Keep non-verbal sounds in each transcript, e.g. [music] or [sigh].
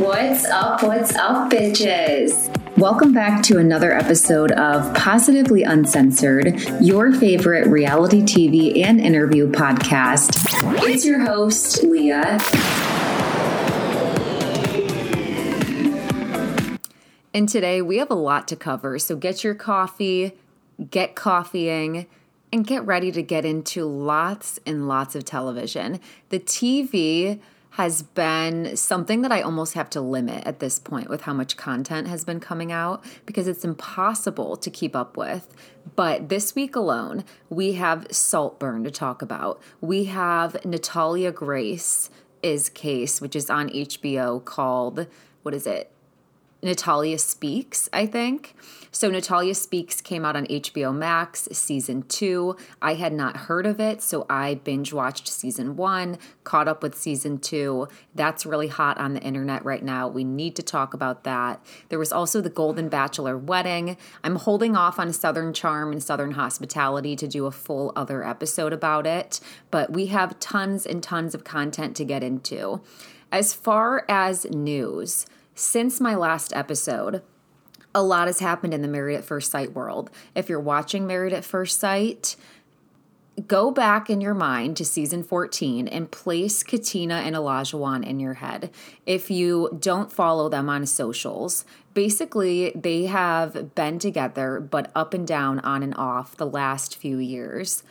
What's up? What's up, bitches? Welcome back to another episode of Positively Uncensored, your favorite reality TV and interview podcast. It's your host, Leah. And today we have a lot to cover, so get your coffee, get coffeeing, and get ready to get into lots and lots of television. The TV has been something that I almost have to limit at this point with how much content has been coming out because it's impossible to keep up with. But this week alone, we have Saltburn to talk about. We have Natalia Grace is case, which is on HBO called what is it? Natalia Speaks, I think. So, Natalia Speaks came out on HBO Max season two. I had not heard of it, so I binge watched season one, caught up with season two. That's really hot on the internet right now. We need to talk about that. There was also the Golden Bachelor wedding. I'm holding off on Southern Charm and Southern Hospitality to do a full other episode about it, but we have tons and tons of content to get into. As far as news, since my last episode, a lot has happened in the Married at First Sight world. If you're watching Married at First Sight, go back in your mind to season 14 and place Katina and Olajuwon in your head. If you don't follow them on socials, basically they have been together but up and down, on and off the last few years.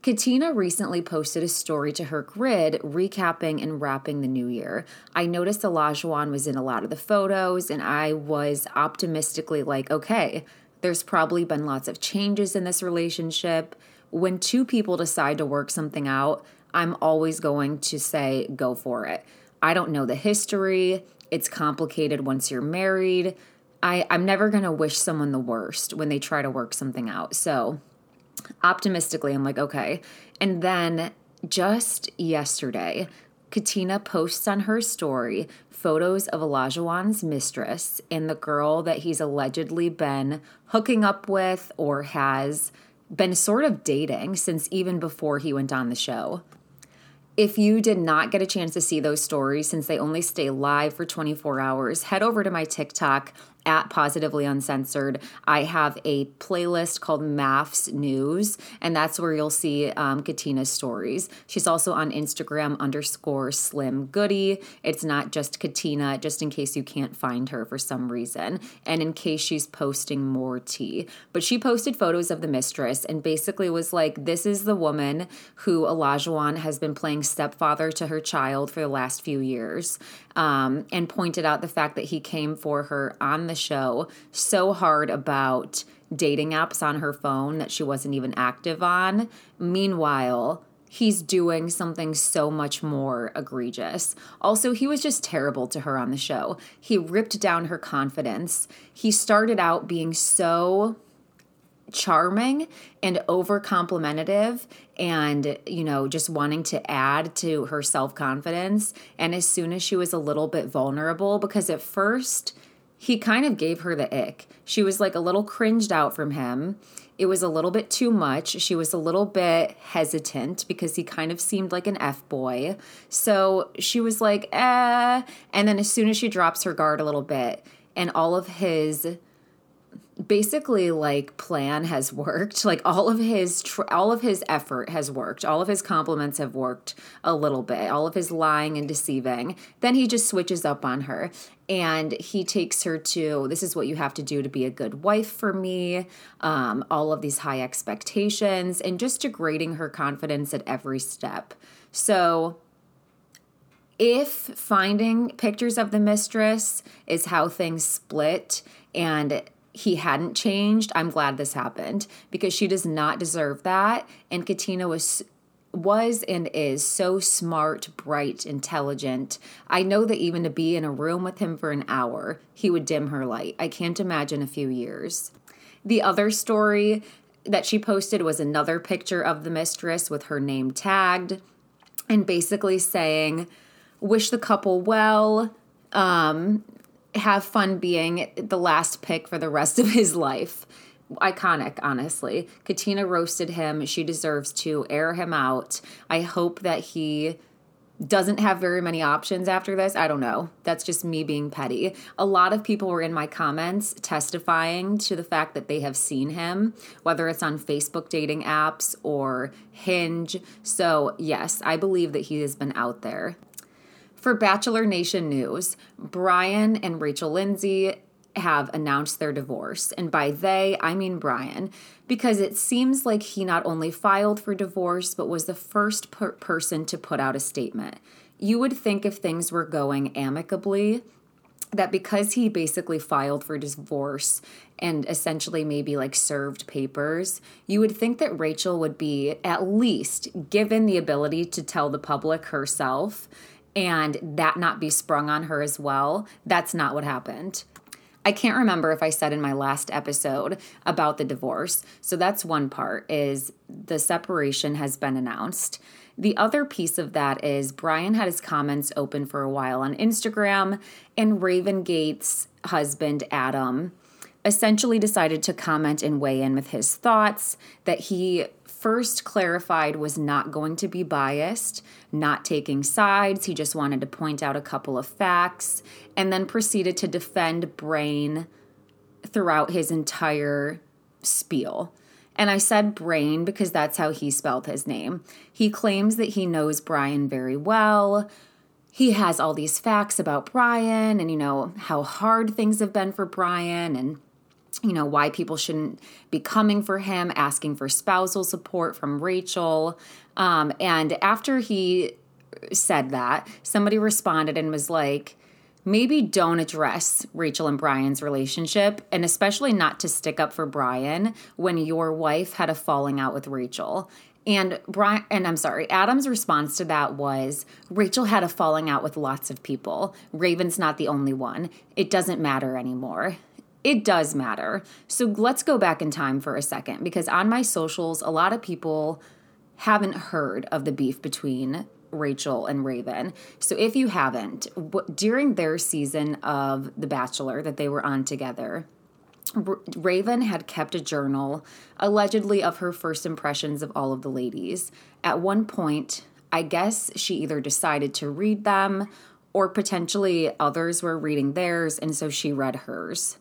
Katina recently posted a story to her grid recapping and wrapping the new year. I noticed Olajuwon was in a lot of the photos, and I was optimistically like, okay, there's probably been lots of changes in this relationship. When two people decide to work something out, I'm always going to say, go for it. I don't know the history. It's complicated once you're married. I, I'm never going to wish someone the worst when they try to work something out. So, optimistically, I'm like, okay. And then just yesterday, Katina posts on her story photos of Olajuwon's mistress and the girl that he's allegedly been hooking up with or has been sort of dating since even before he went on the show. If you did not get a chance to see those stories, since they only stay live for 24 hours, head over to my TikTok at Positively Uncensored, I have a playlist called MAFS News, and that's where you'll see um, Katina's stories. She's also on Instagram underscore Slim Goody. It's not just Katina, just in case you can't find her for some reason, and in case she's posting more tea. But she posted photos of the mistress and basically was like, This is the woman who Olajuwon has been playing stepfather to her child for the last few years, um, and pointed out the fact that he came for her on the show so hard about dating apps on her phone that she wasn't even active on. Meanwhile, he's doing something so much more egregious. Also, he was just terrible to her on the show. He ripped down her confidence. He started out being so charming and over complimentative and you know just wanting to add to her self-confidence and as soon as she was a little bit vulnerable because at first he kind of gave her the ick. She was like a little cringed out from him. It was a little bit too much. She was a little bit hesitant because he kind of seemed like an F boy. So she was like, eh. And then as soon as she drops her guard a little bit and all of his basically like plan has [laughs] worked. Like all of his tr- all of his effort has worked. All of his compliments have worked a little bit. All of his lying and deceiving. Then he just switches up on her and he takes her to this is what you have to do to be a good wife for me um, all of these high expectations and just degrading her confidence at every step. So if finding pictures of the mistress is how things split and he hadn't changed, I'm glad this happened because she does not deserve that. And Katina was was and is so smart, bright, intelligent. I know that even to be in a room with him for an hour, he would dim her light. I can't imagine a few years. The other story that she posted was another picture of the mistress with her name tagged and basically saying, Wish the couple well. Um, have fun being the last pick for the rest of his life. Iconic, honestly. Katina roasted him. She deserves to air him out. I hope that he doesn't have very many options after this. I don't know. That's just me being petty. A lot of people were in my comments testifying to the fact that they have seen him, whether it's on Facebook dating apps or Hinge. So, yes, I believe that he has been out there. For Bachelor Nation News, Bryan and Rachel Lindsay have announced their divorce. And by they, I mean Bryan, because it seems like he not only filed for divorce, but was the first per- person to put out a statement. You would think if things were going amicably, that because he basically filed for divorce and essentially maybe like served papers, you would think that Rachel would be at least given the ability to tell the public herself and that not be sprung on her as well. That's not what happened. I can't remember if I said in my last episode about the divorce. So that's one part is the separation has been announced. The other piece of that is Bryan had his comments open for a while on Instagram and Raven Gates' husband Adam essentially decided to comment and weigh in with his thoughts that he first clarified was not going to be biased, not taking sides. He just wanted to point out a couple of facts and then proceeded to defend Brain throughout his entire spiel. And I said Brain because that's how he spelled his name. He claims that he knows Bryan very well. He has all these facts about Bryan and, you know, how hard things have been for Bryan and you know, why people shouldn't be coming for him, asking for spousal support from Rachel. Um, and after he said that, somebody responded and was like, maybe don't address Rachel and Bryan's relationship, and especially not to stick up for Bryan when your wife had a falling out with Rachel. And Bryan, and I'm sorry, Adam's response to that was Rachel had a falling out with lots of people. Raven's not the only one. It doesn't matter anymore it does matter. So let's go back in time for a second because on my socials, a lot of people haven't heard of the beef between Rachel and Raven. So if you haven't, during their season of The Bachelor that they were on together, Raven had kept a journal allegedly of her first impressions of all of the ladies. At one point, I guess she either decided to read them or potentially others were reading theirs, and so she read hers.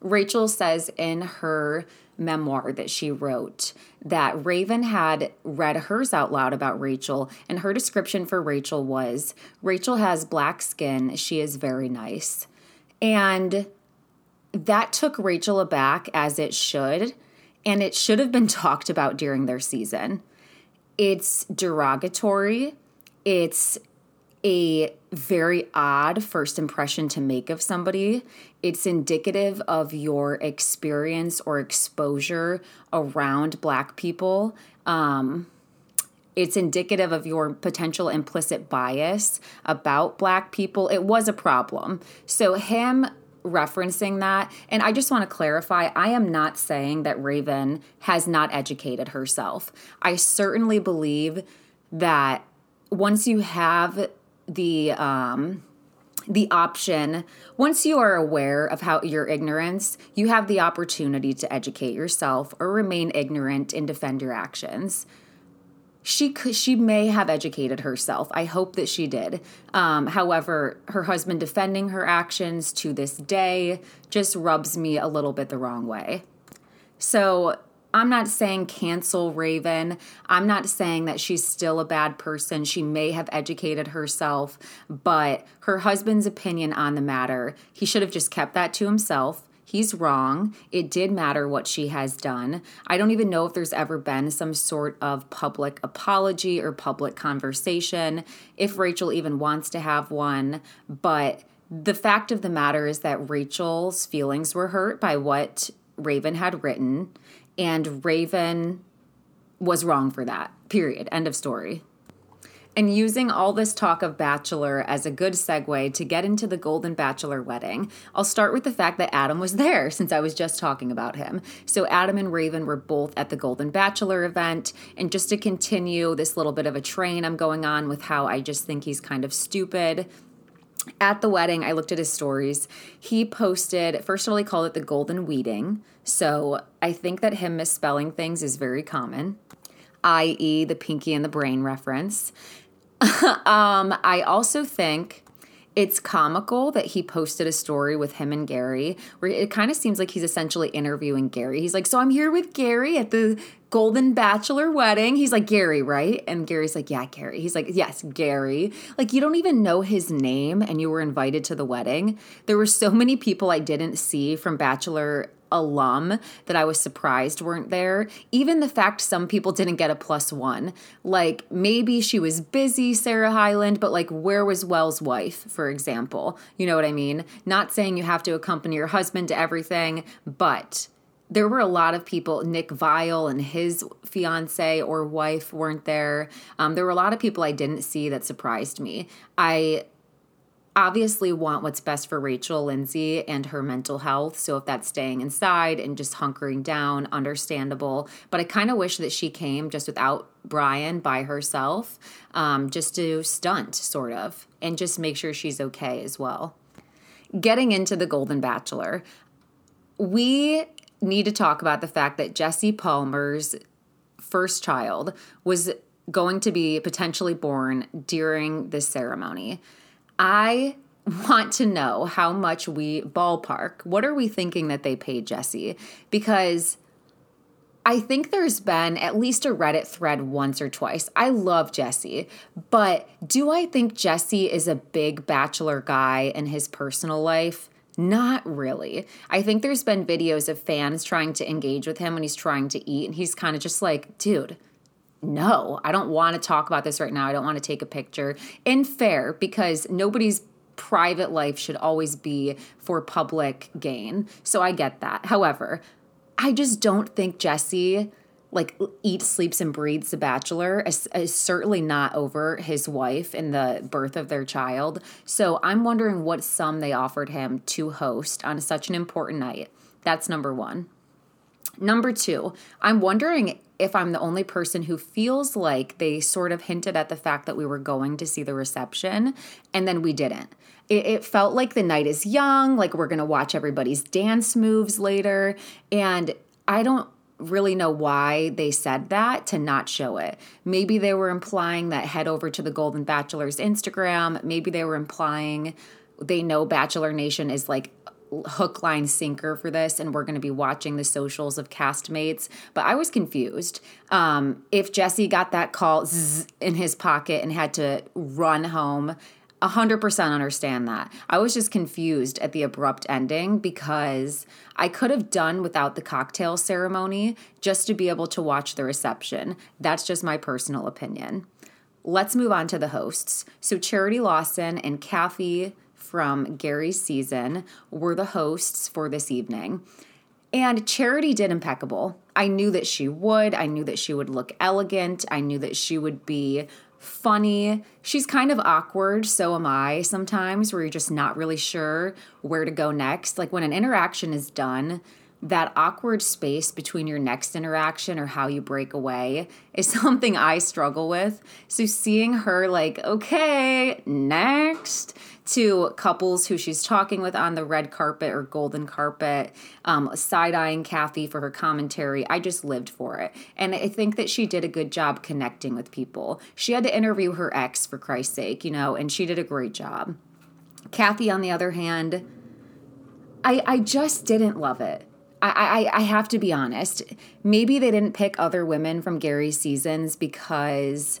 Rachel says in her memoir that she wrote that Raven had read hers out loud about Rachel, and her description for Rachel was Rachel has black skin, she is very nice. And that took Rachel aback, as it should, and it should have been [laughs] talked about during their season. It's derogatory, it's a very odd first impression to make of somebody. It's indicative of your experience or exposure around Black people. Um, it's indicative of your potential implicit bias about Black people. It was a problem. So, him referencing that, and I just want to clarify I am not saying that Raven has not educated herself. I certainly believe that once you have the um the option once you are aware of how your ignorance you have the opportunity to educate yourself or remain ignorant and defend your actions she could, she may have educated herself. I hope that she did. Um, however, her husband defending her actions to this day just rubs me a little bit the wrong way. So I'm not saying cancel Raven. I'm not saying that she's still a bad person. She may have educated herself, but her husband's opinion on the matter, he should have just kept that to himself. He's wrong. It did matter what she has done. I don't even know if there's ever been some sort of public apology or public conversation, if Rachel even wants to have one. But the fact of the matter is that Rachel's feelings were hurt by what Raven had written and Raven was wrong for that. Period. End of story. And using all this talk of Bachelor as a good segue to get into the Golden Bachelor wedding, I'll start with the fact that Adam was there since I was just talking about him. So, Adam and Raven were both at the Golden Bachelor event. And just to continue this little bit of a train I'm going on with how I just think he's kind of stupid, at the wedding, I looked at his stories. He posted, first of all, he called it the golden weeding. So I think that him misspelling things is very common, i.e., the pinky and the brain reference. [laughs] um, I also think it's comical that he posted a story with him and Gary where it kind of seems like he's essentially interviewing Gary. He's like, So I'm here with Gary at the Golden Bachelor wedding. He's like, Gary, right? And Gary's like, Yeah, Gary. He's like, Yes, Gary. Like, you don't even know his name and you were invited to the wedding. There were so many people I didn't see from Bachelor alum that I was surprised weren't there. Even the fact some people didn't get a plus one. Like maybe she was busy, Sarah Hyland, but like where was Wells' wife, for example? You know what I mean? Not saying you have to accompany your husband to everything, but there were a lot of people. Nick Viall and his fiance or wife weren't there. Um, there were a lot of people I didn't see that surprised me. I obviously want what's best for Rachel Lindsay and her mental health. So if that's staying inside and just hunkering down, understandable. But I kind of wish that she came just without Bryan by herself, um, just to stunt, sort of, and just make sure she's okay as well. Getting into the Golden Bachelor, we need to talk about the fact that Jesse Palmer's first child was going to be potentially born during this ceremony. I want to know how much we ballpark. What are we thinking that they paid Jesse? Because I think there's been at least a Reddit thread once or twice. I love Jesse, but do I think Jesse is a big bachelor guy in his personal life? Not really. I think there's been videos of fans trying to engage with him when he's trying to eat, and he's kind of just like, dude, no, I don't want to talk about this right now. I don't want to take a picture. And fair, because nobody's private life should always be for public gain. So I get that. However, I just don't think Jesse like eats, sleeps, and breathes the bachelor is, is, certainly not over his wife and the birth of their child. So I'm wondering what sum they offered him to host on such an important night. That's number one. Number two, I'm wondering if I'm the only person who feels like they sort of hinted at the fact that we were going to see the reception and then we didn't. It, it felt like the night is young, like we're going to watch everybody's dance moves later. And I don't really know why they said that to not show it. Maybe they were implying that head over to the Golden Bachelor's Instagram. Maybe they were implying they know Bachelor Nation is like hook, line, sinker for this, and we're going to be watching the socials of castmates. But I was confused. Um, if Jesse got that call in his pocket and had to run home, 100% understand that. I was just confused at the abrupt ending because I could have done without the cocktail ceremony just to be able to watch the reception. That's just my personal opinion. Let's move on to the hosts. So, Charity Lawson and Kathy from Gary's season were the hosts for this evening. And Charity did impeccable. I knew that she would. I knew that she would look elegant. I knew that she would be funny. She's kind of awkward, so am I sometimes, where you're just not really sure where to go next. Like when an interaction is done, that awkward space between your next interaction or how you break away is [laughs] something I struggle with. So seeing her like, okay, next to couples who she's talking with on the red carpet or golden carpet, um, side eyeing Kathy for her commentary, I just lived for it. And I think that she did a good job connecting with people. She had to interview her ex for Christ's sake, you know, and she did a great job. Kathy, on the other hand, I, I just didn't love it. I, I, I have to be honest. Maybe they didn't pick other women from Gary's seasons because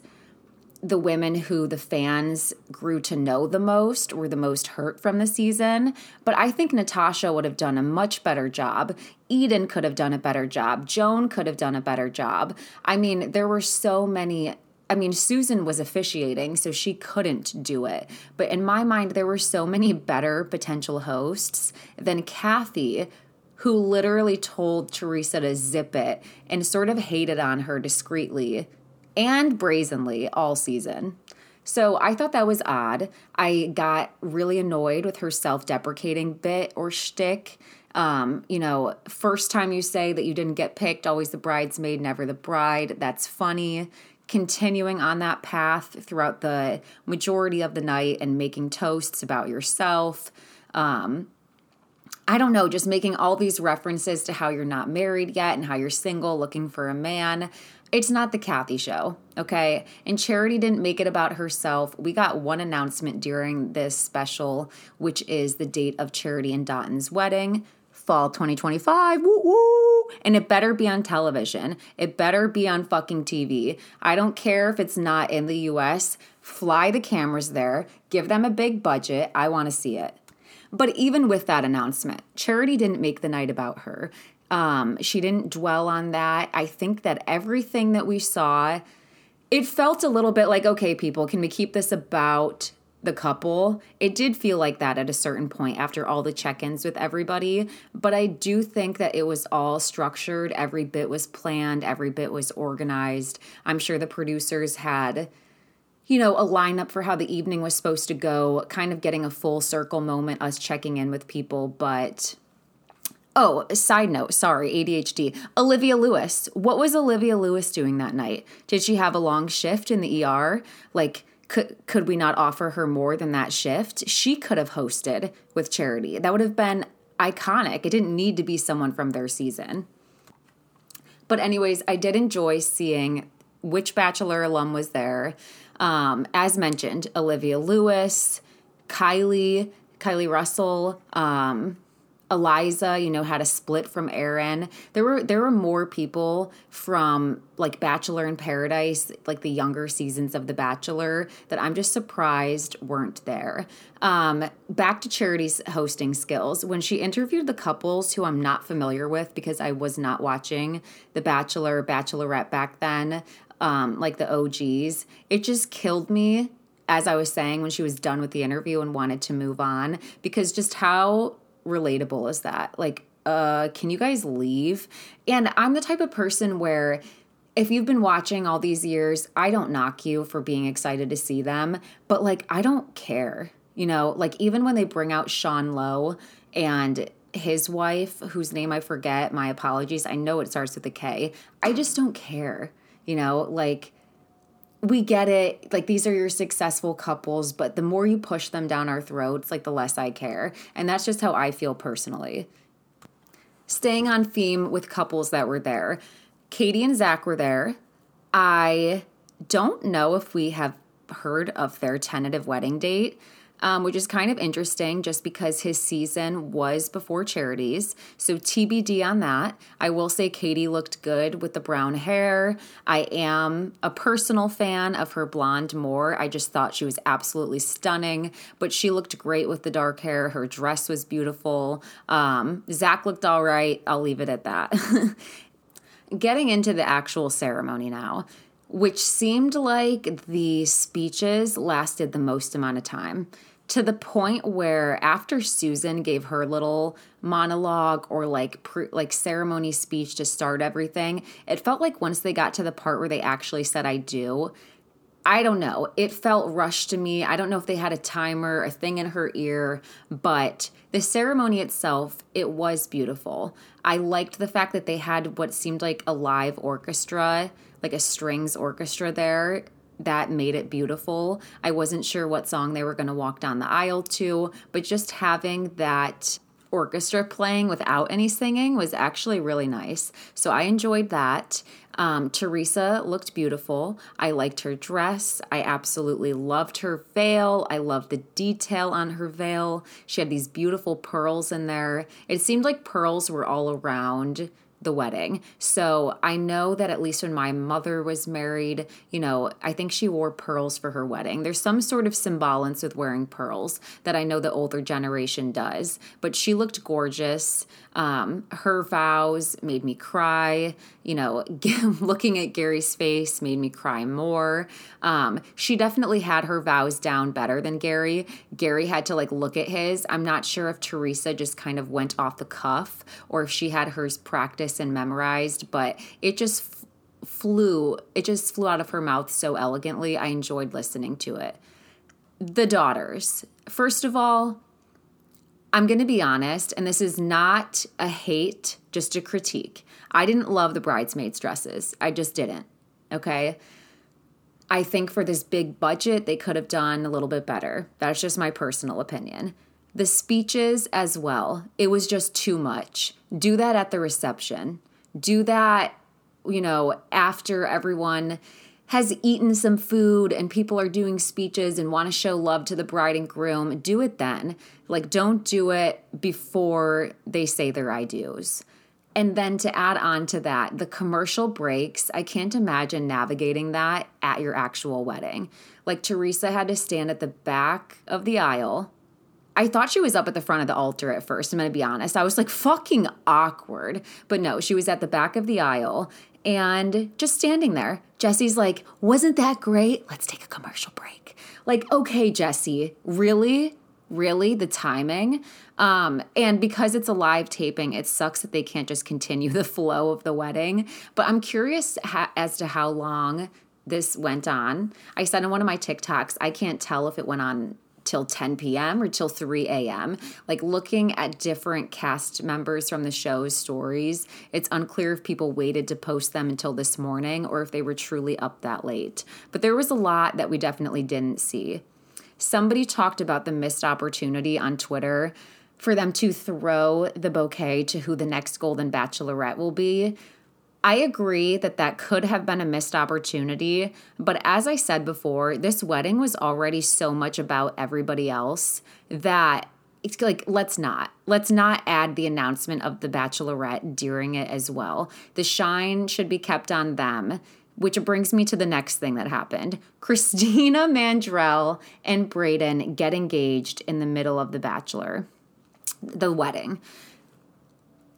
the women who the fans grew to know the most were the most hurt from the season. But I think Natascha would have done a much better job. Eden could have done a better job. Joan could have done a better job. I mean, there were so many. I mean, Susan was officiating, so she couldn't do it. But in my mind, there were so many better potential hosts than Kathy, who literally told Theresa to zip it and sort of hated on her discreetly and brazenly all season. So I thought that was odd. I got really annoyed with her self deprecating bit or shtick. Um, you know, first time you say that you didn't get picked, always the bridesmaid, never the bride. That's funny. Continuing on that path throughout the majority of the night and making toasts about yourself. Um, I don't know, just making all these references to how you're not married yet and how you're single looking for a man. It's not the Kathy show, okay? And Charity didn't make it about herself. We got one announcement during this special, which is the date of Charity and Dotun's wedding, fall 2025. Woo woo! And it better be on television. It better be on fucking TV. I don't care if it's not in the US. Fly the cameras there, give them a big budget. I want to see it. But even with that announcement, Charity didn't make the night about her. Um, she didn't dwell on that. I think that everything that we saw, it felt a little bit like, okay, people, can we keep this about the couple? It did feel like that at a certain point after all the check ins with everybody. But I do think that it was all structured. Every bit was planned, every bit was organized. I'm sure the producers had you know, a lineup for how the evening was supposed to go, kind of getting a full circle moment, us checking in with people. But, oh, side note, sorry, ADHD. Olivia Lewis. What was Olivia Lewis doing that night? Did she have a long shift in the ER? Like, could, could we not offer her more than that shift? She could have hosted with Charity. That would have been iconic. It didn't need to be someone from their season. But, anyways, I did enjoy seeing which Bachelor alum was there. Um, as mentioned, Olivia Lewis, Kylie, Kylie Russell, um, Eliza, you know, had a split from Aaron. There were there were more people from like Bachelor in Paradise, like the younger seasons of The Bachelor, that I'm just surprised weren't there. Um, back to Charity's hosting skills. When she interviewed the couples who I'm not familiar with because I was not watching The Bachelor, Bachelorette back then, um, like the OGs, it just killed me as I was saying when she was done with the interview and wanted to move on because just how relatable is that? Like, uh, can you guys leave? And I'm the type of person where if you've been watching all these years, I don't knock you for being excited to see them, but like, I don't care. You know, like, even when they bring out Sean Lowe and his wife, whose name I forget, my apologies. I know it starts with a K. I just don't care. You know, like we get it. Like these are your successful couples, but the more you push them down our throats, like the less I care. And that's just how I feel personally. Staying on theme with couples that were there, Kaity and Zach were there. I don't know if we have heard of their tentative wedding date um, which is kind of interesting just because his season was before charities. So TBD on that. I will say Kaity looked good with the brown hair. I am a personal fan of her blonde more. I just thought she was absolutely stunning, but she looked great with the dark hair. Her dress was beautiful. Um, Zach looked all right. I'll leave it at that. [laughs] Getting into the actual ceremony now which seemed like the speeches lasted the most amount of time to the point where after Susan gave her little monologue or like pre- like ceremony speech to start everything, it felt like once they got to the part where they actually said I do, I don't know. It felt rushed to me. I don't know if they had a timer, a thing in her ear, but the ceremony itself, it was beautiful. I liked the fact that they had what seemed like a live orchestra, like a strings orchestra there that made it beautiful. I wasn't sure what song they were going to walk down the aisle to, but just having that orchestra playing without any singing was actually really nice. So I enjoyed that. Um, Theresa looked beautiful. I liked her dress. I absolutely loved her veil. I loved the detail on her veil. She had these beautiful pearls in there. It seemed like pearls were all around the wedding. So I know that at least when my mother was married, you know, I think she wore pearls for her wedding. There's some sort of semblance with wearing pearls that I know the older generation does, but she looked gorgeous. Um, her vows made me cry. You know, [laughs] looking at Gary's face made me cry more. Um, she definitely had her vows down better than Gary. Gary had to like look at his. I'm not sure if Theresa just kind of went off the cuff or if she had hers practiced and memorized, but it just f- flew. It just flew out of her mouth so elegantly. I enjoyed listening to it. The daughters. First of all, I'm going to be honest, and this is not a hate, just a critique. I didn't love the bridesmaids' dresses. I just didn't. Okay. I think for this big budget, they could have done a little bit better. That's just my personal opinion. The speeches as well, it was just too much. Do that at the reception. Do that you know, after everyone has eaten some food and people are doing speeches and want to show love to the bride and groom, do it then. Like, don't do it before they say their I do's. And then to add on to that, the commercial breaks, I can't imagine navigating that at your actual wedding. Like, Theresa had to stand at the back of the aisle. I thought she was up at the front of the altar at first, I'm gonna be honest. I was like fucking awkward. But no, she was at the back of the aisle and just standing there. Jesse's like, Wasn't that great? Let's take a commercial break. Like, okay, Jesse, really? Really? The timing? Um, and because it's a live taping, it sucks that they can't just continue the flow of the wedding. But I'm curious ha- as to how long this went on. I said in one of my TikToks, I can't tell if it went on till 10 p.m. or till 3 a.m. Like looking at different cast members from the show's stories, it's unclear if people waited to post them until this morning or if they were truly up that late. But there was a lot that we definitely didn't see. Somebody talked about the missed opportunity on Twitter for them to throw the bouquet to who the next Golden Bachelorette will be. I agree that that could have been a missed opportunity. But as I said before, this wedding was already so much about everybody else that it's like, let's not. Let's not add the announcement of the bachelorette during it as well. The shine should be kept on them. Which brings me to the next thing that happened. [laughs] Christina Mandrell and Brayden get engaged in the middle of the bachelor, the wedding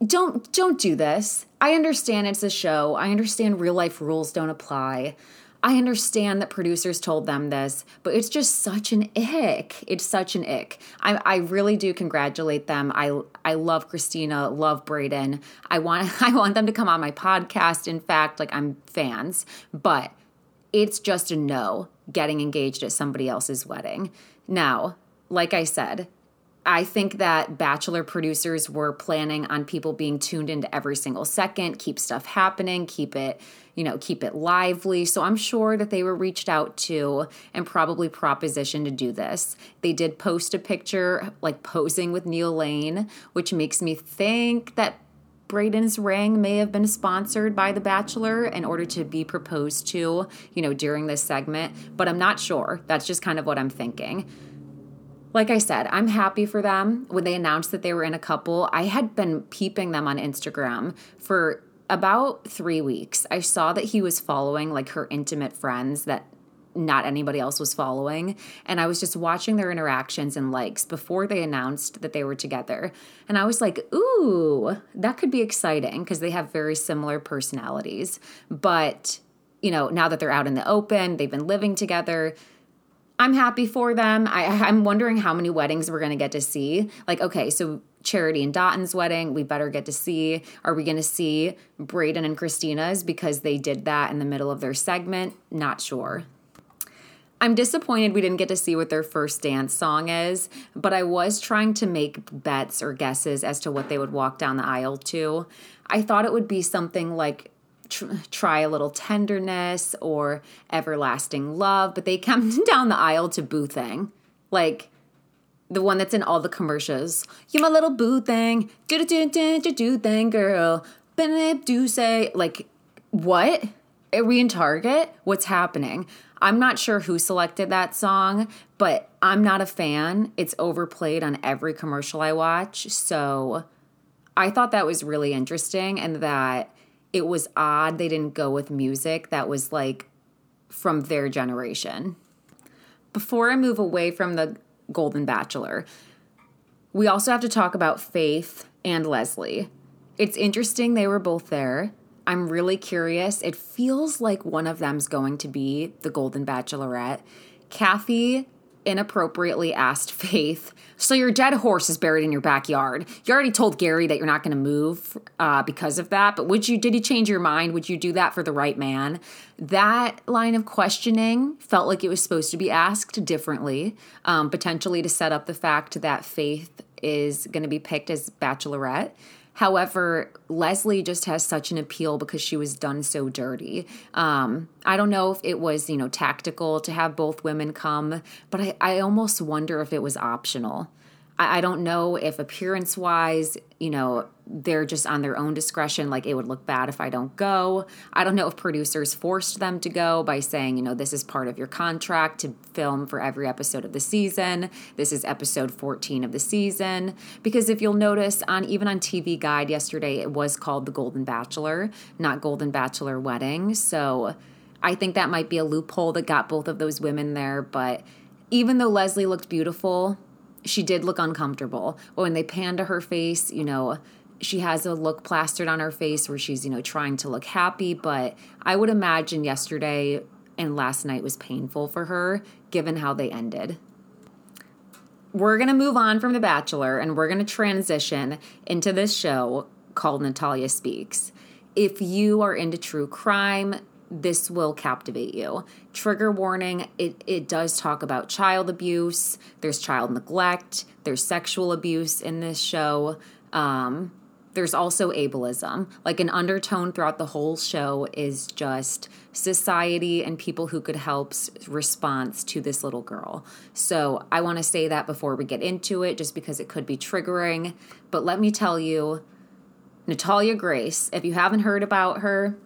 don't don't do this. I understand it's a show. I understand real life rules don't apply. I understand that producers told them this, but it's just such an ick. It's such an ick. I, I really do congratulate them. I I love Christina, love Brayden. I want [laughs] I want them to come on my podcast. In fact, like I'm fans, but it's just a no getting engaged at somebody else's wedding. Now, like I said, I think that Bachelor producers were planning on people being tuned into every single second, keep stuff happening, keep it, you know, keep it lively. So I'm sure that they were reached out to and probably propositioned to do this. They did post a picture like posing with Neil Lane, which makes me think that Brayden's ring may have been sponsored by The Bachelor in order to be proposed to, you know, during this segment, but I'm not sure. That's just kind of what I'm thinking like I said, I'm happy for them. When they announced that they were in a couple, I had been peeping them on Instagram for about three weeks. I saw that he was following like her intimate friends that not anybody else was following. And I was just watching their interactions and likes before they announced that they were together. And I was like, ooh, that could be exciting because they have very similar personalities. But, you know, now that they're out in the open, they've been living together I'm happy for them. I, I'm wondering how many weddings we're going to get to see. Like, okay, so Charity and Dotun's wedding, we better get to see. Are we going to see Brayden and Christina's because they did that in the middle of their segment? Not sure. I'm disappointed we didn't get to see what their first dance song is, but I was trying to make bets or guesses as to what they would walk down the aisle to. I thought it would be something like tr- try a little tenderness or everlasting love, but they [laughs] come down the aisle to boo thing. Like the one that's in all the commercials. You my little boo thing. Do do do do do thing, girl. Do say like what? Are we in Target? What's happening? I'm not sure who selected that song, but I'm not a fan. It's overplayed on every commercial I watch. So I thought that was really interesting and that it was odd they didn't go with music that was like from their generation. Before I move away from the Golden Bachelor, we also have to talk about Faith and Leslie. It's interesting they were both there. I'm really curious. It feels like one of them's going to be the Golden Bachelorette. Kathy inappropriately asked Faith, So your dead horse is buried in your backyard. You already told Gary that you're not going to move uh, because of that, but would you, did you change your mind? Would you do that for the right man? That line of questioning felt like it was supposed to be asked differently, um, potentially to set up the fact that Faith is going to be picked as bachelorette. However, Leslie just has such an appeal because she was done so dirty. Um, I don't know if it was, you know, tactical to have both women come, but I, I almost wonder if it was optional. I, I don't know if appearance wise, you know, they're just on their own discretion. Like it would look bad if I don't go. I don't know if producers forced them to go by saying, you know, this is part of your contract to film for every episode of the season. This is episode 14 of the season. Because if you'll notice on even on TV Guide yesterday, it was called The Golden Bachelor, not Golden Bachelor Wedding. So I think that might be a loophole that got both of those women there. But even though Leslie looked beautiful, she did look uncomfortable. When they panned to her face, you know, she has a look plastered on her face where she's, you know, trying to look happy. But I would imagine yesterday and last night was painful for her given how they ended. We're going to move on from The Bachelor and we're going to transition into this show called Natalia Speaks. If you are into true crime, this will captivate you. Trigger warning it, it does talk about child abuse, there's child neglect, there's sexual abuse in this show. Um, there's also ableism. Like an undertone throughout the whole show is just society and people who could help's response to this little girl. So I want to say that before we get into it, just because it could be triggering. But let me tell you, Natalia Grace, if you haven't heard about her,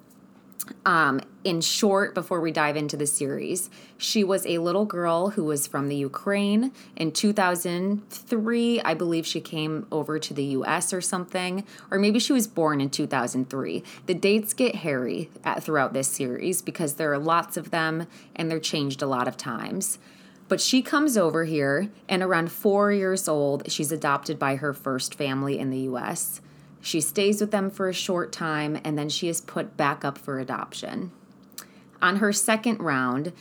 um, in short, before we dive into the series, she was a little girl who was from the Ukraine. In 2003, I believe she came over to the US or something, or maybe she was born in 2003. The dates get hairy at, throughout this series because there are lots of them and they're changed a lot of times. But she comes over here, and around four years old, she's adopted by her first family in the US. She stays with them for a short time and then she is put back up for adoption. On her second round,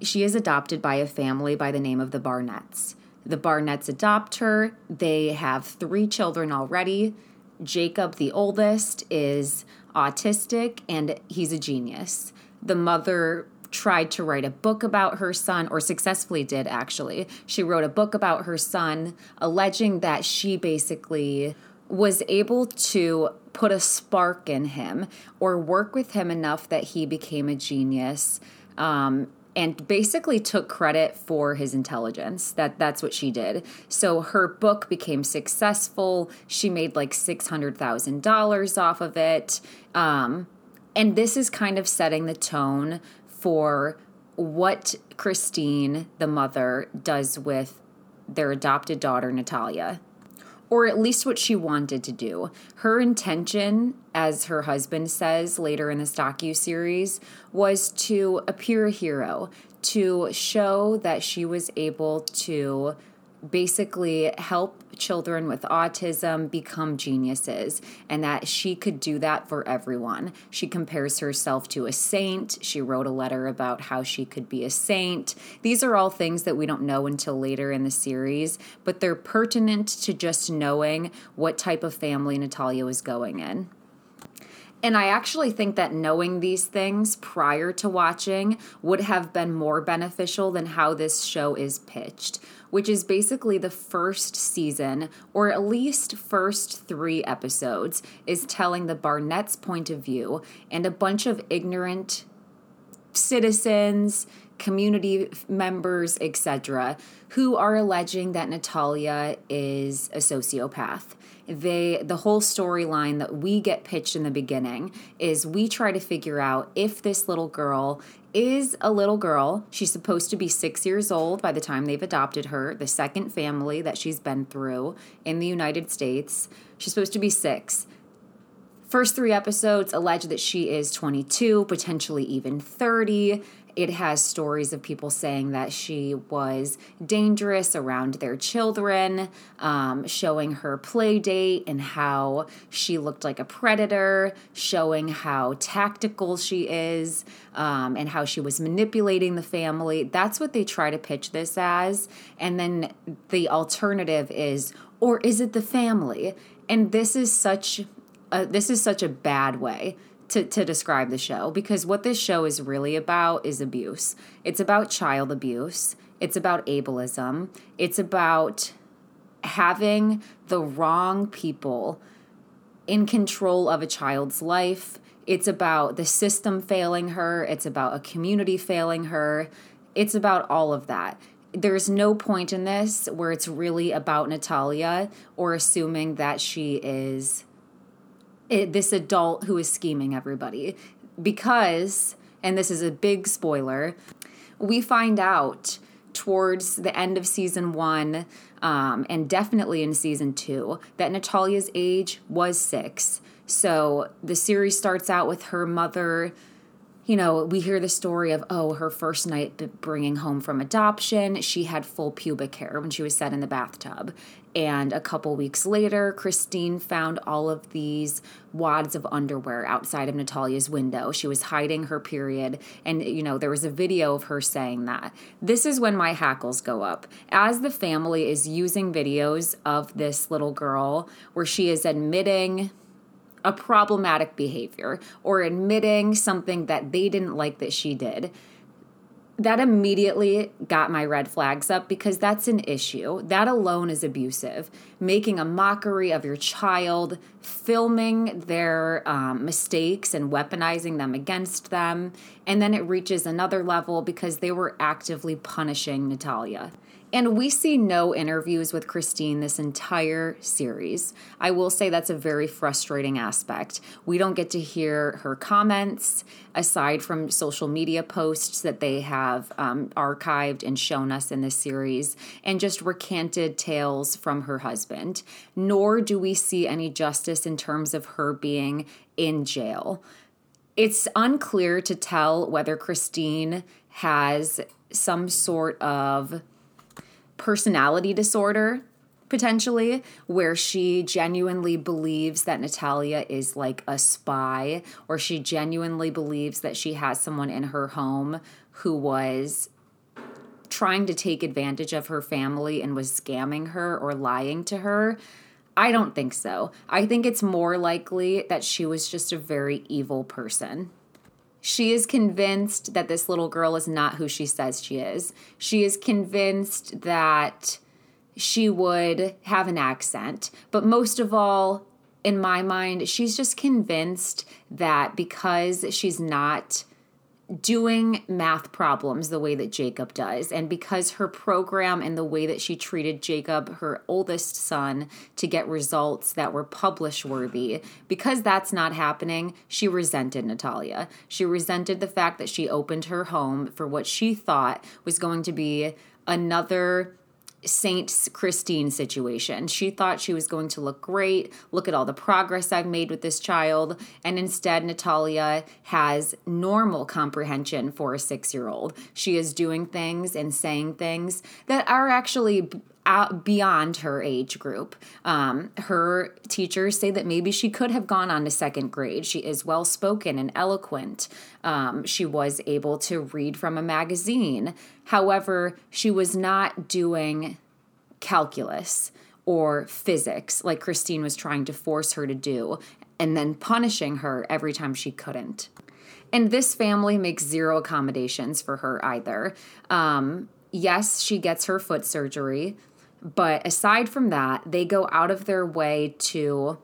she is adopted by a family by the name of the Barnetts. The Barnetts adopt her. They have three children already. Jacob, the oldest, is autistic and he's a genius. The mother tried to write a book about her son, or successfully did actually. She wrote a book about her son, alleging that she basically was able to put a spark in him or work with him enough that he became a genius um, and basically took credit for his intelligence. That that's what she did. So her book became successful. She made like $600000 off of it. Um, and this is kind of setting the tone for what Kristine the mother does with their adopted daughter natalia or at least what she wanted to do. Her intention, as her husband says later in the docu series, was to appear a hero, to show that she was able to basically help children with autism become geniuses and that she could do that for everyone. She compares herself to a saint. She wrote a letter about how she could be a saint. These are all things that we don't know until later in the series, but they're pertinent to just knowing what type of family Natalia was going in. And I actually think that knowing these things prior to watching would have been more beneficial than how this show is pitched which is basically the first season, or at least first three episodes, is telling the Barnett's point of view and a bunch of ignorant citizens, community members, etc., who are alleging that Natalia is a sociopath they the whole storyline that we get pitched in the beginning is we try to figure out if this little girl is a little girl. She's supposed to be six years old by the time they've adopted her, the second family that she's been through in the United States. She's supposed to be six. First three episodes allege that she is 22, potentially even 30. It has stories of people saying that she was dangerous around their children, um, showing her play date and how she looked like a predator, showing how tactical she is, um, and how she was manipulating the family. That's what they try to pitch this as. And then the alternative is, or is it the family? And this is such a, this is such a bad way to, to describe the show because what this show is really about is abuse. It's about child abuse, it's about ableism, it's about having the wrong people in control of a child's life. It's about the system failing her, it's about a community failing her, it's about all of that. there's no point in this where it's really about Natalia or assuming that she is it, this adult who is scheming everybody. Because, and this is a big spoiler, we find out towards the end of season one um, and definitely in season two that Natalia's age was six. So the series starts out with her mother you know, we hear the story of, oh, her first night bringing home from adoption, she had full pubic hair when she was set in the bathtub. And a couple weeks later, Kristine found all of these wads of underwear outside of Natalia's window. She was hiding her period. And, you know, there was a video of her saying that. This is when my hackles go up. As the family is using videos of this little girl where she is admitting a problematic behavior or admitting something that they didn't like that she did, that immediately got my red flags up because that's an issue. That alone is abusive. Making a mockery of your child, filming their um, mistakes and weaponizing them against them. And then it reaches another level because they were actively punishing Natalia. And we see no interviews with Kristine this entire series. I will say that's a very frustrating aspect. We don't get to hear her comments aside from social media posts that they have um, archived and shown us in this series, and just recanted tales from her husband. Nor do we see any justice in terms of her being in jail. It's unclear to tell whether Kristine has some sort of personality disorder potentially where she genuinely believes that Natalia is like a spy or she genuinely believes that she has someone in her home who was trying to take advantage of her family and was scamming her or lying to her. I don't think so. I think it's more likely that she was just a very evil person. She is convinced that this little girl is not who she says she is. She is convinced that she would have an accent. But most of all, in my mind, she's just convinced that because she's not doing math problems the way that Jacob does. And because her program and the way that she treated Jacob, her oldest son, to get results that were publish worthy, because that's not happening, she resented Natalia. She resented the fact that she opened her home for what she thought was going to be another Saint Kristine situation. She thought she was going to look great. Look at all the progress I've made with this child. And instead, Natalia has normal comprehension for a six year old. She is doing things and saying things that are actually out beyond her age group. Um, her teachers say that maybe she could have gone on to second grade. She is well spoken and eloquent. Um, she was able to read from a magazine. However, she was not doing calculus or physics like Kristine was trying to force her to do, and then punishing her every time she couldn't. And this family makes zero accommodations for her either. Um, yes, she gets her foot surgery. But aside from that, they go out of their way to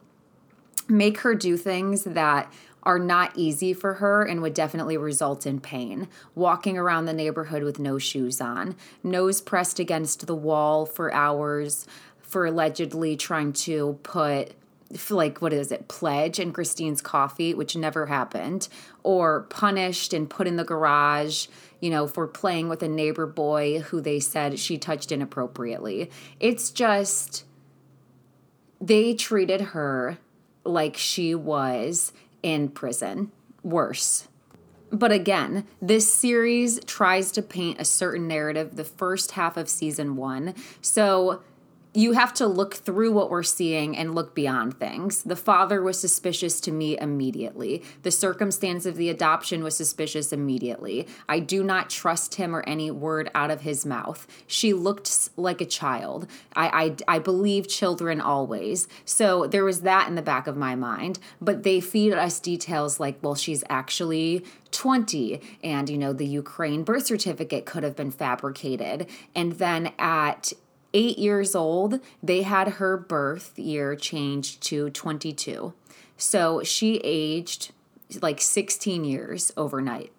make her do things that are not easy for her and would definitely result in pain. Walking around the neighborhood with no shoes on, nose pressed against the wall for hours, for allegedly trying to put like what is it pledge in Kristine's coffee which never happened or punished and put in the garage you know, for playing with a neighbor boy who they said she touched inappropriately. It's just, they treated her like she was in prison. Worse. But again, this series tries to paint a certain narrative the first half of season one. So you have to look through what we're seeing and look beyond things. The father was suspicious to me immediately. The circumstance of the adoption was suspicious immediately. I do not trust him or any word out of his mouth. She looked like a child. I, I, I believe children always. So there was that in the back of my mind. But they feed us details like, well, she's actually 20 and you know the Ukraine birth certificate could have been fabricated and then at eight years old, they had her birth year changed to 22. So she aged like 16 years overnight.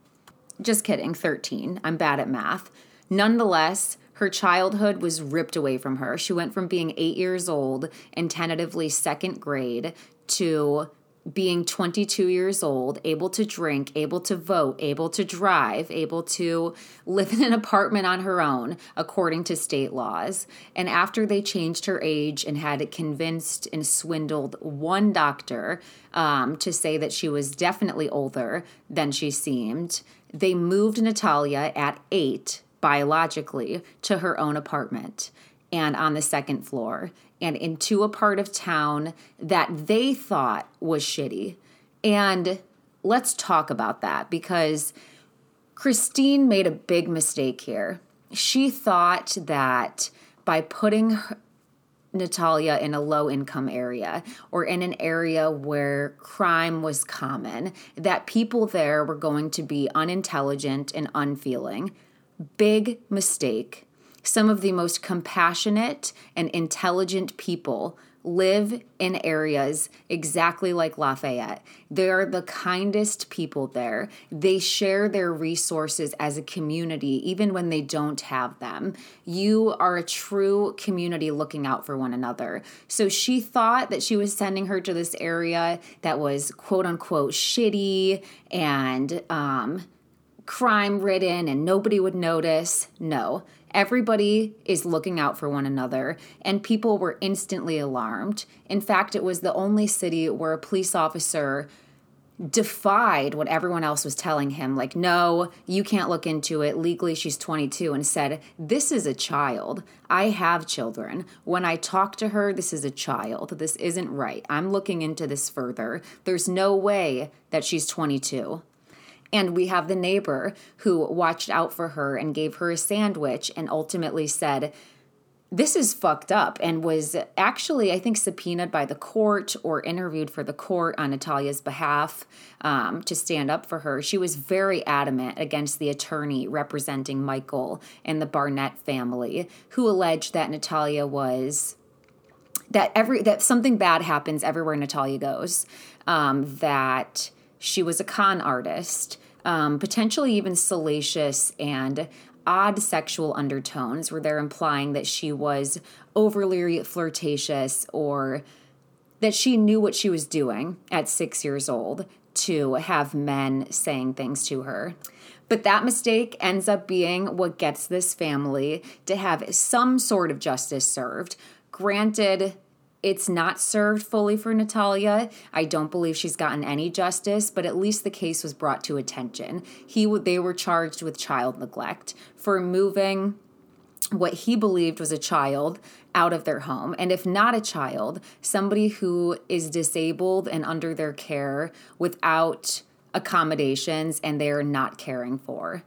Just kidding, 13. I'm bad at math. Nonetheless, Her childhood was ripped away from her. She went from being eight years old and tentatively second grade to being 22 years old, able to drink, able to vote, able to drive, able to live in an apartment on her own, according to state laws. And after they changed her age and had convinced and swindled one doctor um, to say that she was definitely older than she seemed, they moved Natalia at eight biologically to her own apartment and on the second floor and into a part of town that they thought was shitty. And let's talk about that because Kristine made a big mistake here. She thought that by putting Natalia in a low income area or in an area where crime was common, that people there were going to be unintelligent and unfeeling. Big mistake. Some of the most compassionate and intelligent people live in areas exactly like Lafayette. They are the kindest people there. They share their resources as a community, even when they don't have them. You are a true community looking out for one another. So she thought that she was sending her to this area that was quote unquote shitty and, um, crime ridden and nobody would notice. No, Everybody is looking out for one another, and people were instantly alarmed. In fact, it was the only city where a police officer defied what everyone else was telling him like no you can't look into it. Legally she's 22 and said this is a child. I have children. When i talk to her this is a child. This isn't right. I'm looking into this further. There's no way that she's 22 and we have the neighbor who watched out for her and gave her a sandwich and ultimately said, this is fucked up and was actually, I think, subpoenaed by the court or interviewed for the court on Natalia's behalf um, to stand up for her. She was very adamant against the attorney representing Michael and the Barnett family, who alleged that Natalia was that every that something bad happens everywhere Natalia goes. Um, that she was a con artist um, potentially even salacious and odd sexual undertones where they're implying that she was overly flirtatious or that she knew what she was doing at six years old to have men saying things to her. But that mistake ends up being what gets this family to have some sort of justice served. Granted, it's not served fully for Natalia. I don't believe she's gotten any justice, but at least the case was brought to attention. He they were charged with child neglect for moving what he believed was a child out of their home. And if not a child, somebody who is disabled and under their care without accommodations and they are not caring for.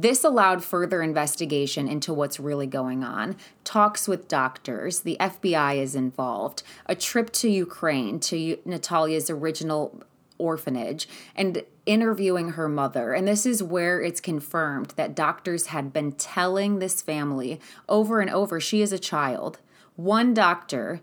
This allowed further investigation into what's really going on, talks with doctors, the FBI is involved, a trip to Ukraine to Natalia's original orphanage, and interviewing her mother. And this is where it's confirmed that doctors had been telling this family over and over she is a child. One doctor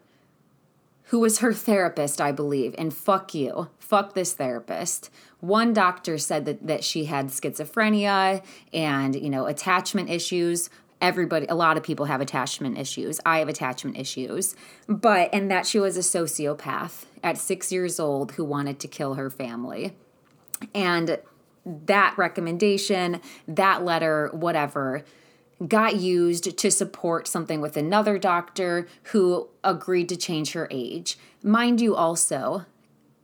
who was her therapist, I believe, and fuck you, fuck this therapist. One doctor said that, that she had schizophrenia and, you know, attachment issues. Everybody, a lot of people have attachment issues. I have attachment issues, but, and that she was a sociopath at six years old who wanted to kill her family. And that recommendation, that letter, whatever, got used to support something with another doctor who agreed to change her age. Mind you also,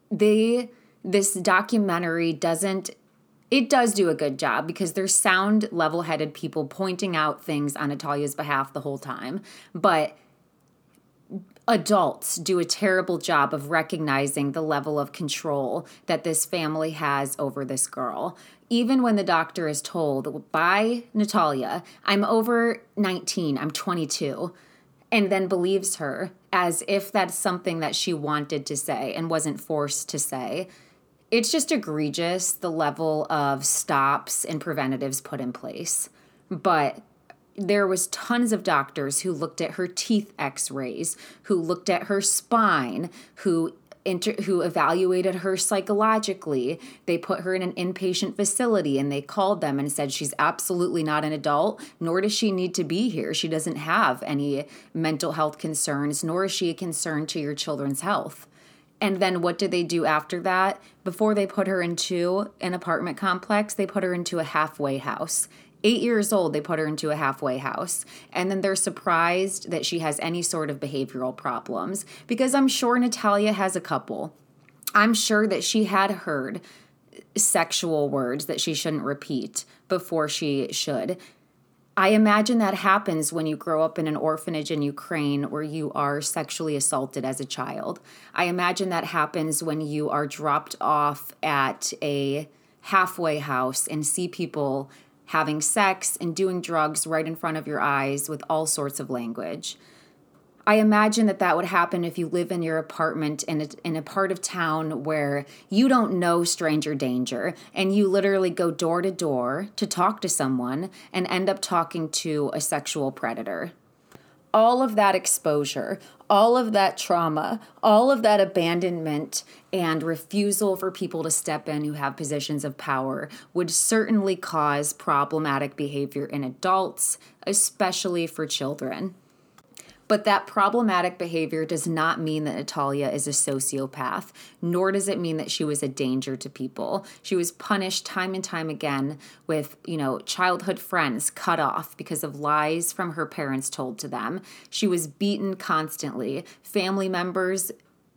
they this documentary doesn't it does do a good job because there's sound level-headed people pointing out things on Natalia's behalf the whole time, but adults do a terrible job of recognizing the level of control that this family has over this girl. Even when the doctor is told by Natalia, I'm over 19, I'm 22, and then believes her as if that's something that she wanted to say and wasn't forced to say. It's just egregious the level of stops and preventatives put in place. But there was tons of doctors who looked at her teeth x-rays who looked at her spine who inter- who evaluated her psychologically. They put her in an inpatient facility and they called them and said she's absolutely not an adult, nor does she need to be here. She doesn't have any mental health concerns, nor is she a concern to your children's health. And then what did they do after that? Before they put her into an apartment complex, they put her into a halfway house. Eight years old, they put her into a halfway house. And then they're surprised that she has any sort of behavioral problems because I'm sure Natalia has a couple. I'm sure that she had heard sexual words that she shouldn't repeat before she should. I imagine that happens when you grow up in an orphanage in Ukraine where you are sexually assaulted as a child. I imagine that happens when you are dropped off at a halfway house and see people having sex and doing drugs right in front of your eyes with all sorts of language. I imagine that that would happen if you live in your apartment in a, in a part of town where you don't know stranger danger and you literally go door to door to talk to someone and end up talking to a sexual predator. All of that exposure, all of that trauma, all of that abandonment and refusal for people to step in who have positions of power would certainly cause problematic behavior in adults, especially for children. But that problematic behavior does not mean that Natalia is a sociopath, nor does it mean that she was a danger to people. She was punished time and time again with, you know, childhood friends cut off because of lies from her parents told to them. She was beaten constantly. Family members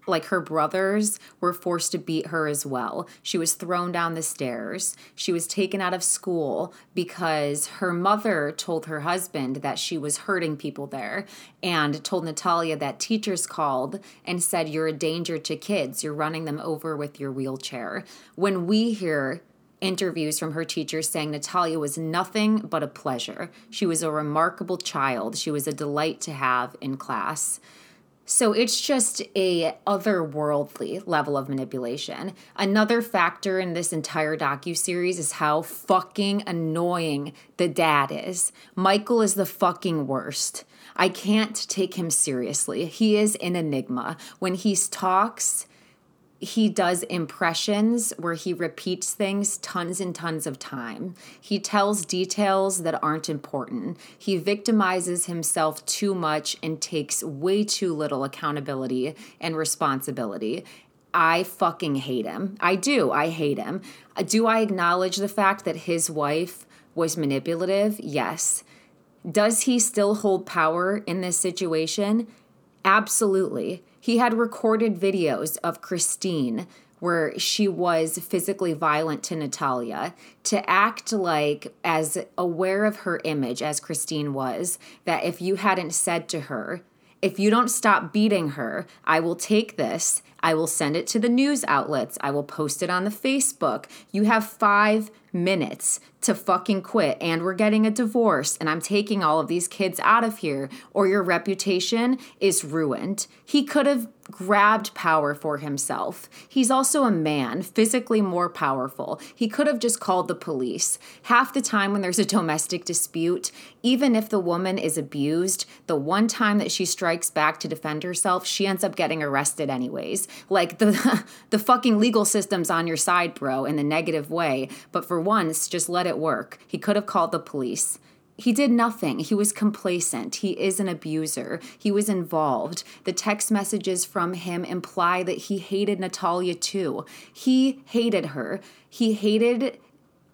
like her brothers were forced to beat her as well. She was thrown down the stairs. She was taken out of school because her mother told her husband that she was hurting people there and told Natalia that teachers called and said, You're a danger to kids. You're running them over with your wheelchair. When we hear interviews from her teachers saying Natalia was nothing but a pleasure, she was a remarkable child, she was a delight to have in class. So it's just a otherworldly level of manipulation. Another factor in this entire docu series is how fucking annoying the dad is. Michael is the fucking worst. I can't take him seriously. He is an enigma. When he talks, he does impressions where he repeats things tons and tons of time. He tells details that aren't important. He victimizes himself too much and takes way too little accountability and responsibility. I fucking hate him. I do. I hate him. Do I acknowledge the fact that his wife was manipulative? Yes. Does he still hold power in this situation? Absolutely. He had recorded videos of Kristine where she was physically violent to Natalia to act like as aware of her image as Kristine was that if you hadn't said to her if you don't stop beating her, I will take this. I will send it to the news outlets. I will post it on the Facebook. You have five minutes to fucking quit, and we're getting a divorce, and I'm taking all of these kids out of here, or your reputation is ruined. He could have grabbed power for himself. He's also a man, physically more powerful. He could have just called the police. Half the time when there's a domestic dispute, even if the woman is abused, the one time that she strikes back to defend herself, she ends up getting arrested anyways. Like the [laughs] the fucking legal system's on your side, bro, in the negative way. But for once, just let it work. He could have called the police he did nothing. He was complacent. He is an abuser. He was involved. The text messages from him imply that he hated Natalia too. He hated her. He hated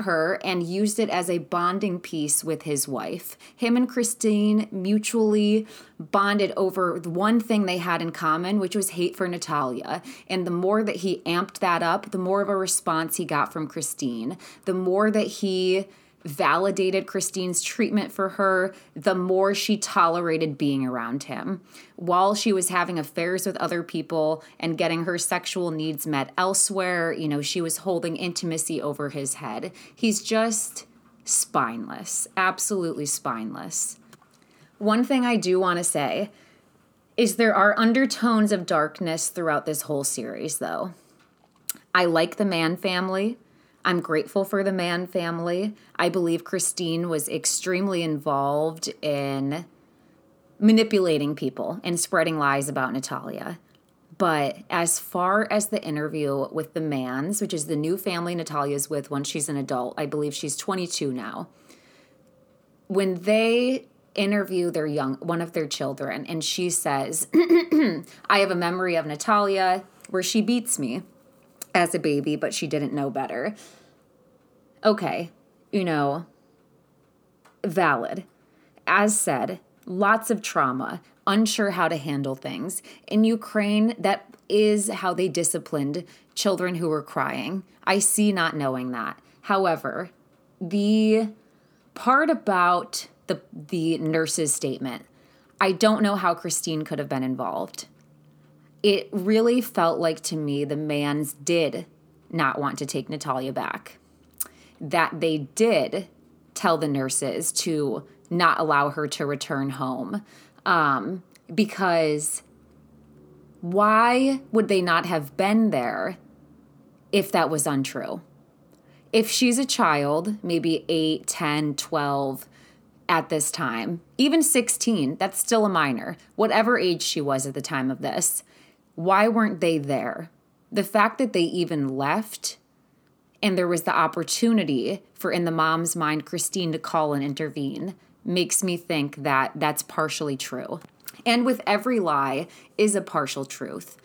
her and used it as a bonding piece with his wife. Him and Kristine mutually bonded over one thing they had in common, which was hate for Natalia. And the more that he amped that up, the more of a response he got from Kristine. The more that he validated Kristine's treatment for her, the more she tolerated being around him. While she was having affairs with other people and getting her sexual needs met elsewhere, you know, she was holding intimacy over his head. He's just spineless, absolutely spineless. One thing I do want to say is there are undertones of darkness throughout this whole series, though. I like the Mann family. I'm grateful for the Mann family. I believe Kristine was extremely involved in manipulating people and spreading lies about Natalia. But as far as the interview with the Mans, which is the new family Natalia's with once she's an adult, I believe she's 22 now. When they interview their young one of their children and she says, [clears throat] "I have a memory of Natalia where she beats me as a baby, but she didn't know better." Okay, you know, valid. As said, lots of trauma, unsure how to handle things. In Ukraine, that is how they disciplined children who were crying. I see not knowing that. However, the part about the the nurse's statement, I don't know how Kristine could have been involved. It really felt like to me the Mans did not want to take Natalia back. That they did tell the nurses to not allow her to return home um, because why would they not have been there if that was untrue? If she's a child, maybe 8, 10, 12 at this time, even 16, that's still a minor, whatever age she was at the time of this, why weren't they there? The fact that they even left and there was the opportunity for, in the mom's mind, Kristine to call and intervene makes me think that that's partially true. And with every lie is a partial truth.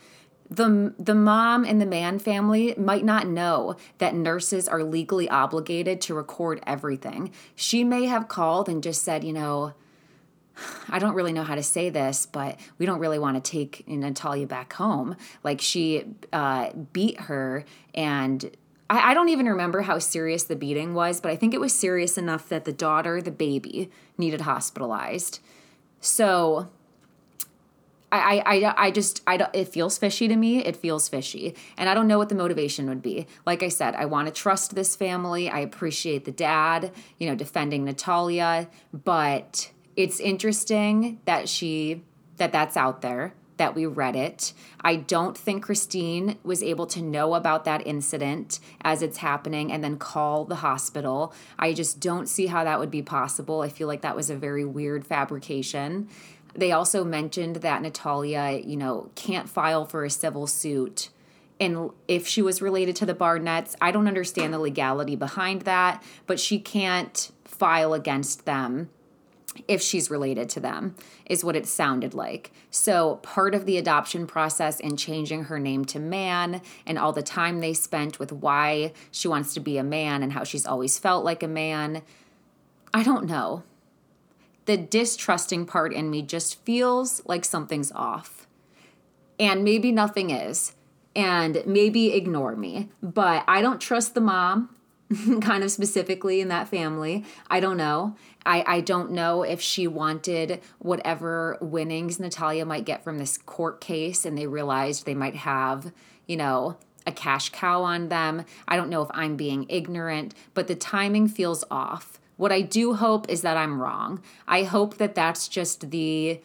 The, the mom and the man family might not know that nurses are legally obligated to record everything. She may have called and just said, you know, I don't really know how to say this, but we don't really want to take Natalia back home. Like she uh, beat her and I, I don't even remember how serious the beating was, but I think it was serious enough that the daughter, the baby, needed hospitalized. So I, I, I just, I don't, it feels fishy to me. It feels fishy. And I don't know what the motivation would be. Like I said, I want to trust this family. I appreciate the dad, you know, defending Natalia, but it's interesting that she, that that's out there that we read it. I don't think Kristine was able to know about that incident as it's happening and then call the hospital. I just don't see how that would be possible. I feel like that was a very weird fabrication. They also mentioned that Natalia, you know, can't file for a civil suit. And if she was related to the Barnetts, I don't understand the legality behind that, but she can't file against them if she's related to them, is what it sounded like. So, part of the adoption process and changing her name to man and all the time they spent with why she wants to be a man and how she's always felt like a man, I don't know. The distrusting part in me just feels like something's off. And maybe nothing is. And maybe ignore me. But I don't trust the mom [laughs] kind of specifically in that family. I don't know. I, I don't know if she wanted whatever winnings Natalia might get from this court case and they realized they might have, you know, a cash cow on them. I don't know if I'm being ignorant, but the timing feels off. What I do hope is that I'm wrong. I hope that that's just the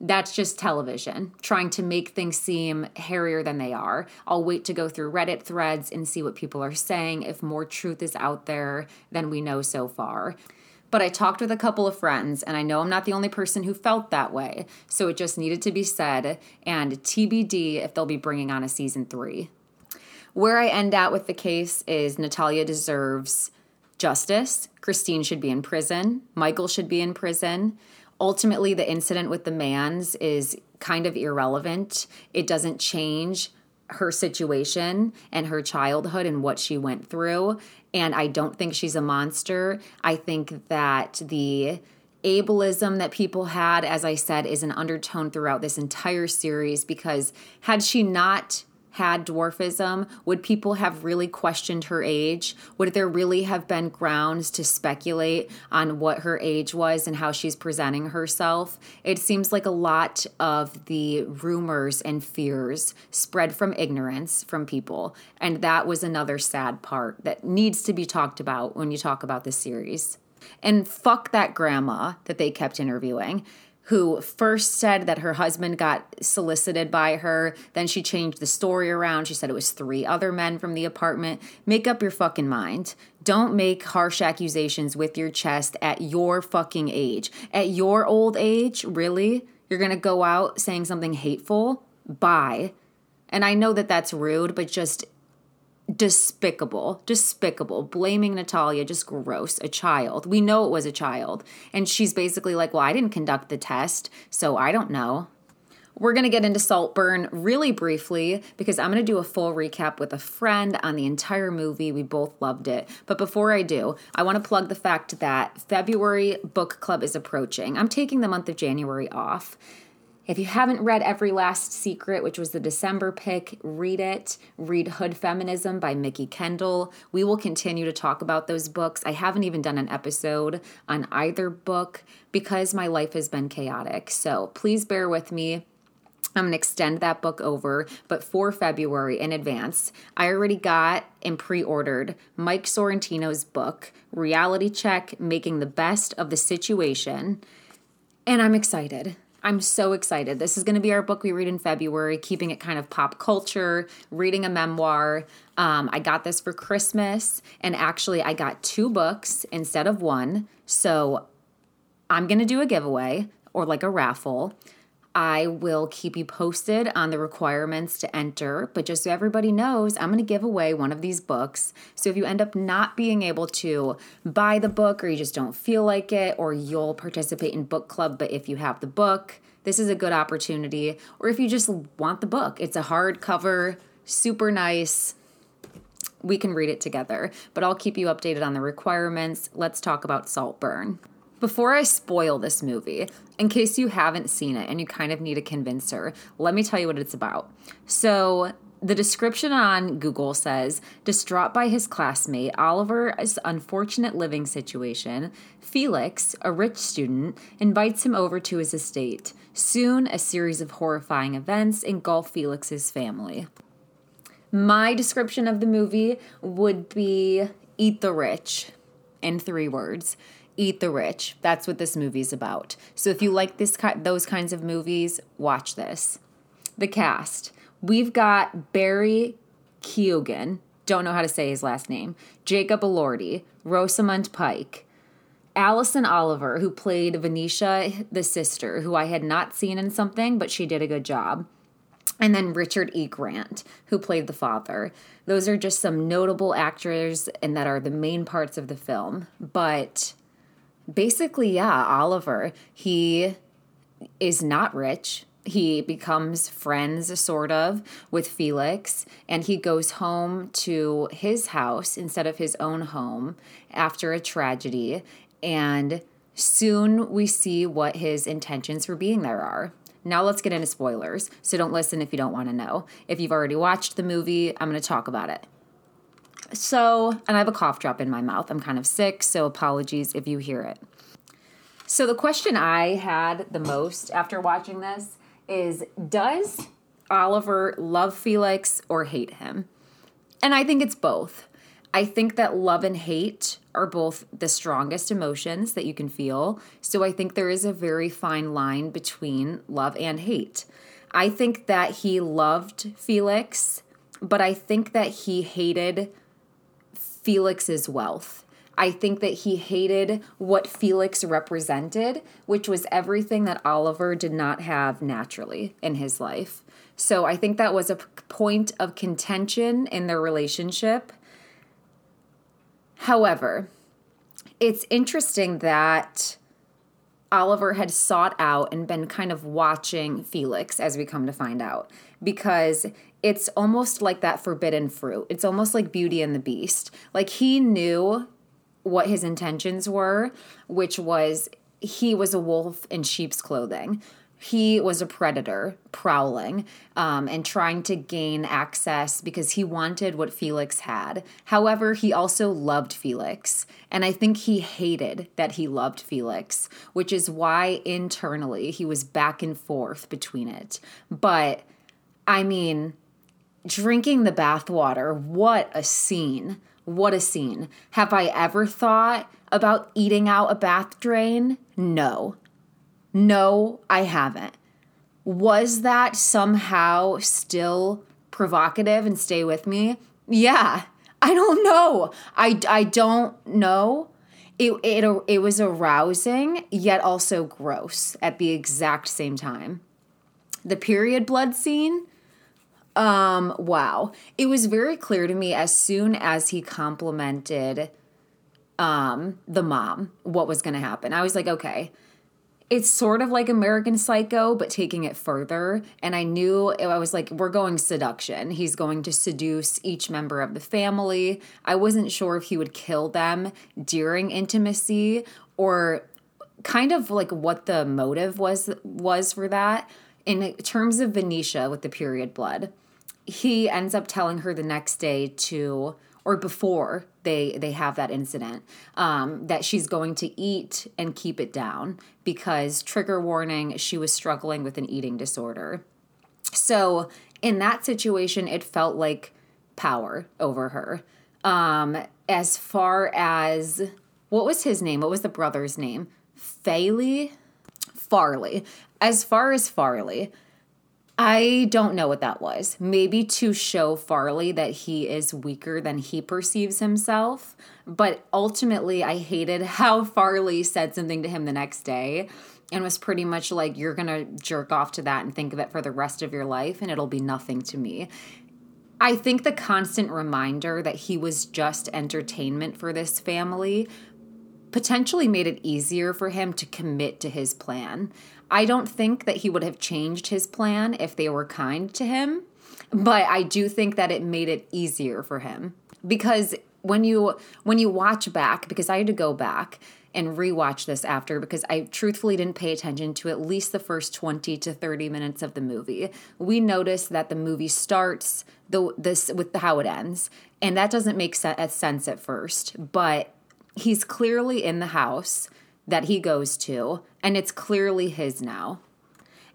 that's just television trying to make things seem hairier than they are. I'll wait to go through Reddit threads and see what people are saying if more truth is out there than we know so far. But I talked with a couple of friends, and I know I'm not the only person who felt that way. So it just needed to be said, and TBD if they'll be bringing on a season three. Where I end out with the case is Natalia deserves justice. Kristine should be in prison. Michael should be in prison. Ultimately, the incident with the Mans is kind of irrelevant. It doesn't change her situation and her childhood and what she went through. And I don't think she's a monster. I think that the ableism that people had, as I said, is an undertone throughout this entire series because had she not had dwarfism, would people have really questioned her age? Would there really have been grounds to speculate on what her age was and how she's presenting herself? It seems like a lot of the rumors and fears spread from ignorance from people. And that was another sad part that needs to be talked about when you talk about this series. And fuck that grandma that they kept interviewing who first said that her husband got solicited by her. Then she changed the story around. She said it was three other men from the apartment. Make up your fucking mind. Don't make harsh accusations with your chest at your fucking age. At your old age, really? You're gonna go out saying something hateful? Bye. And I know that that's rude, but just despicable, despicable, blaming Natalia, just gross, a child. We know it was a child. And she's basically like, Well, I didn't conduct the test, so I don't know. We're going to get into Saltburn really briefly because I'm going to do a full recap with a friend on the entire movie. We both loved it. But before I do, I want to plug the fact that February book club is approaching. I'm taking the month of January off. If you haven't read Every Last Secret, which was the December pick, read it. Read Hood Feminism by Mikki Kendall. We will continue to talk about those books. I haven't even done an episode on either book because my life has been chaotic. So please bear with me. I'm going to extend that book over, but for February in advance, I already got and pre ordered Mike Sorrentino's book, Reality Check Making the Best of the Situation. And I'm excited. I'm so excited. This is going to be our book we read in February, keeping it kind of pop culture, reading a memoir. Um, I got this for Christmas, and actually, I got two books instead of one. So I'm going to do a giveaway or like a raffle. I will keep you posted on the requirements to enter, but just so everybody knows, I'm going to give away one of these books. So if you end up not being able to buy the book or you just don't feel like it, or you'll participate in book club, but if you have the book, this is a good opportunity. Or if you just want the book, it's a hardcover, super nice. We can read it together, but I'll keep you updated on the requirements. Let's talk about Saltburn. Before I spoil this movie, in case you haven't seen it and you kind of need a convincer, let me tell you what it's about. So, the description on Google says Distraught by his classmate Oliver's unfortunate living situation, Felix, a rich student, invites him over to his estate. Soon, a series of horrifying events engulf Felix's family. My description of the movie would be Eat the Rich in three words. Eat the Rich. That's what this movie's about. So if you like this those kinds of movies, watch this. The cast. We've got Barry Keoghan, don't know how to say his last name, Jacob Elordi, Rosamund Pike, Alison Oliver, who played Venetia, the sister, who I had not seen in something, but she did a good job. And then Richard E. Grant, who played the father. Those are just some notable actors and that are the main parts of the film. But basically, yeah, Oliver, he is not rich. He becomes friends, sort of, with Felix, and he goes home to his house instead of his own home after a tragedy. And soon we see what his intentions for being there are. Now let's get into spoilers. So don't listen if you don't want to know. If you've already watched the movie, I'm going to talk about it. So, and I have a cough drop in my mouth. I'm kind of sick, so apologies if you hear it. So, the question I had the most after watching this is Does Oliver love Felix or hate him? And I think it's both. I think that love and hate are both the strongest emotions that you can feel. So I think there is a very fine line between love and hate. I think that he loved Felix, but I think that he hated Felix's wealth. I think that he hated what Felix represented, which was everything that Oliver did not have naturally in his life. So I think that was a point of contention in their relationship. However, it's interesting that Oliver had sought out and been kind of watching Felix as we come to find out because it's almost like that forbidden fruit. It's almost like Beauty and the Beast. Like he knew what his intentions were, which was he was a wolf in sheep's clothing. He was a predator prowling um, and trying to gain access because he wanted what Felix had. However, he also loved Felix. And I think he hated that he loved Felix, which is why internally he was back and forth between it. But I mean, drinking the bathwater, what a scene. What a scene. Have I ever thought about eating out a bath drain? No. No, I haven't. Was that somehow still provocative and stay with me? Yeah. I don't know. I, I don't know. It, it, it was arousing, yet also gross at the exact same time. The period blood scene, Um, wow. It was very clear to me as soon as he complimented um the mom what was going to happen. I was like, okay, it's sort of like American Psycho, but taking it further. And I knew I was like, we're going seduction. He's going to seduce each member of the family. I wasn't sure if he would kill them during intimacy or kind of like what the motive was was for that. In terms of Venetia with the period blood, he ends up telling her the next day to or before they they have that incident um, that she's going to eat and keep it down because trigger warning she was struggling with an eating disorder. So in that situation it felt like power over her. Um, as far as what was his name? What was the brother's name? Faley Farleigh. As far as Farleigh I don't know what that was. Maybe to show Farleigh that he is weaker than he perceives himself. But ultimately, I hated [laughs] how Farleigh said something to him the next day and was pretty much like, You're going to jerk off to that and think of it for the rest of your life, and it'll be nothing to me. I think the constant reminder that he was just entertainment for this family potentially made it easier for him to commit to his plan. I don't think that he would have changed his plan if they were kind to him, but I do think that it made it easier for him because when you when you watch back because I had to go back and rewatch this after because I truthfully didn't pay attention to at least the first 20 to 30 minutes of the movie. We notice that the movie starts the this with the how it ends, and that doesn't make sense at first, but he's clearly in the house that he goes to, and it's clearly his now.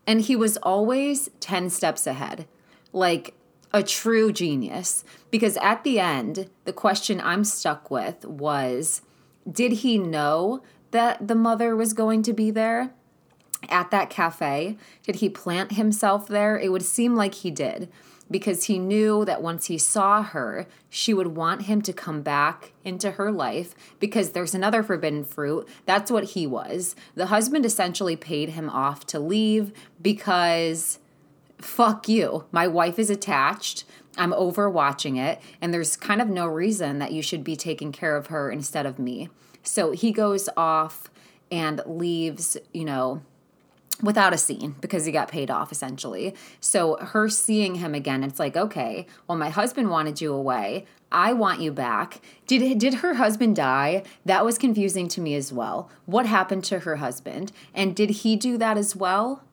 And he was always 10 steps ahead, like a true genius. Because at the end, the question I'm stuck with was did he know that the mother was going to be there at that cafe? Did he plant himself there? It would seem like he did because he knew that once he saw her, she would want him to come back into her life because there's another forbidden fruit. That's what he was. The husband essentially paid him off to leave because fuck you. My wife is attached. I'm overwatching it, and there's kind of no reason that you should be taking care of her instead of me. So he goes off and leaves, you know, without a scene because he got paid off essentially. So her seeing him again, it's like, okay, well, my husband wanted you away. I want you back. Did did her husband die? That was confusing to me as well. What happened to her husband? And did he do that as well?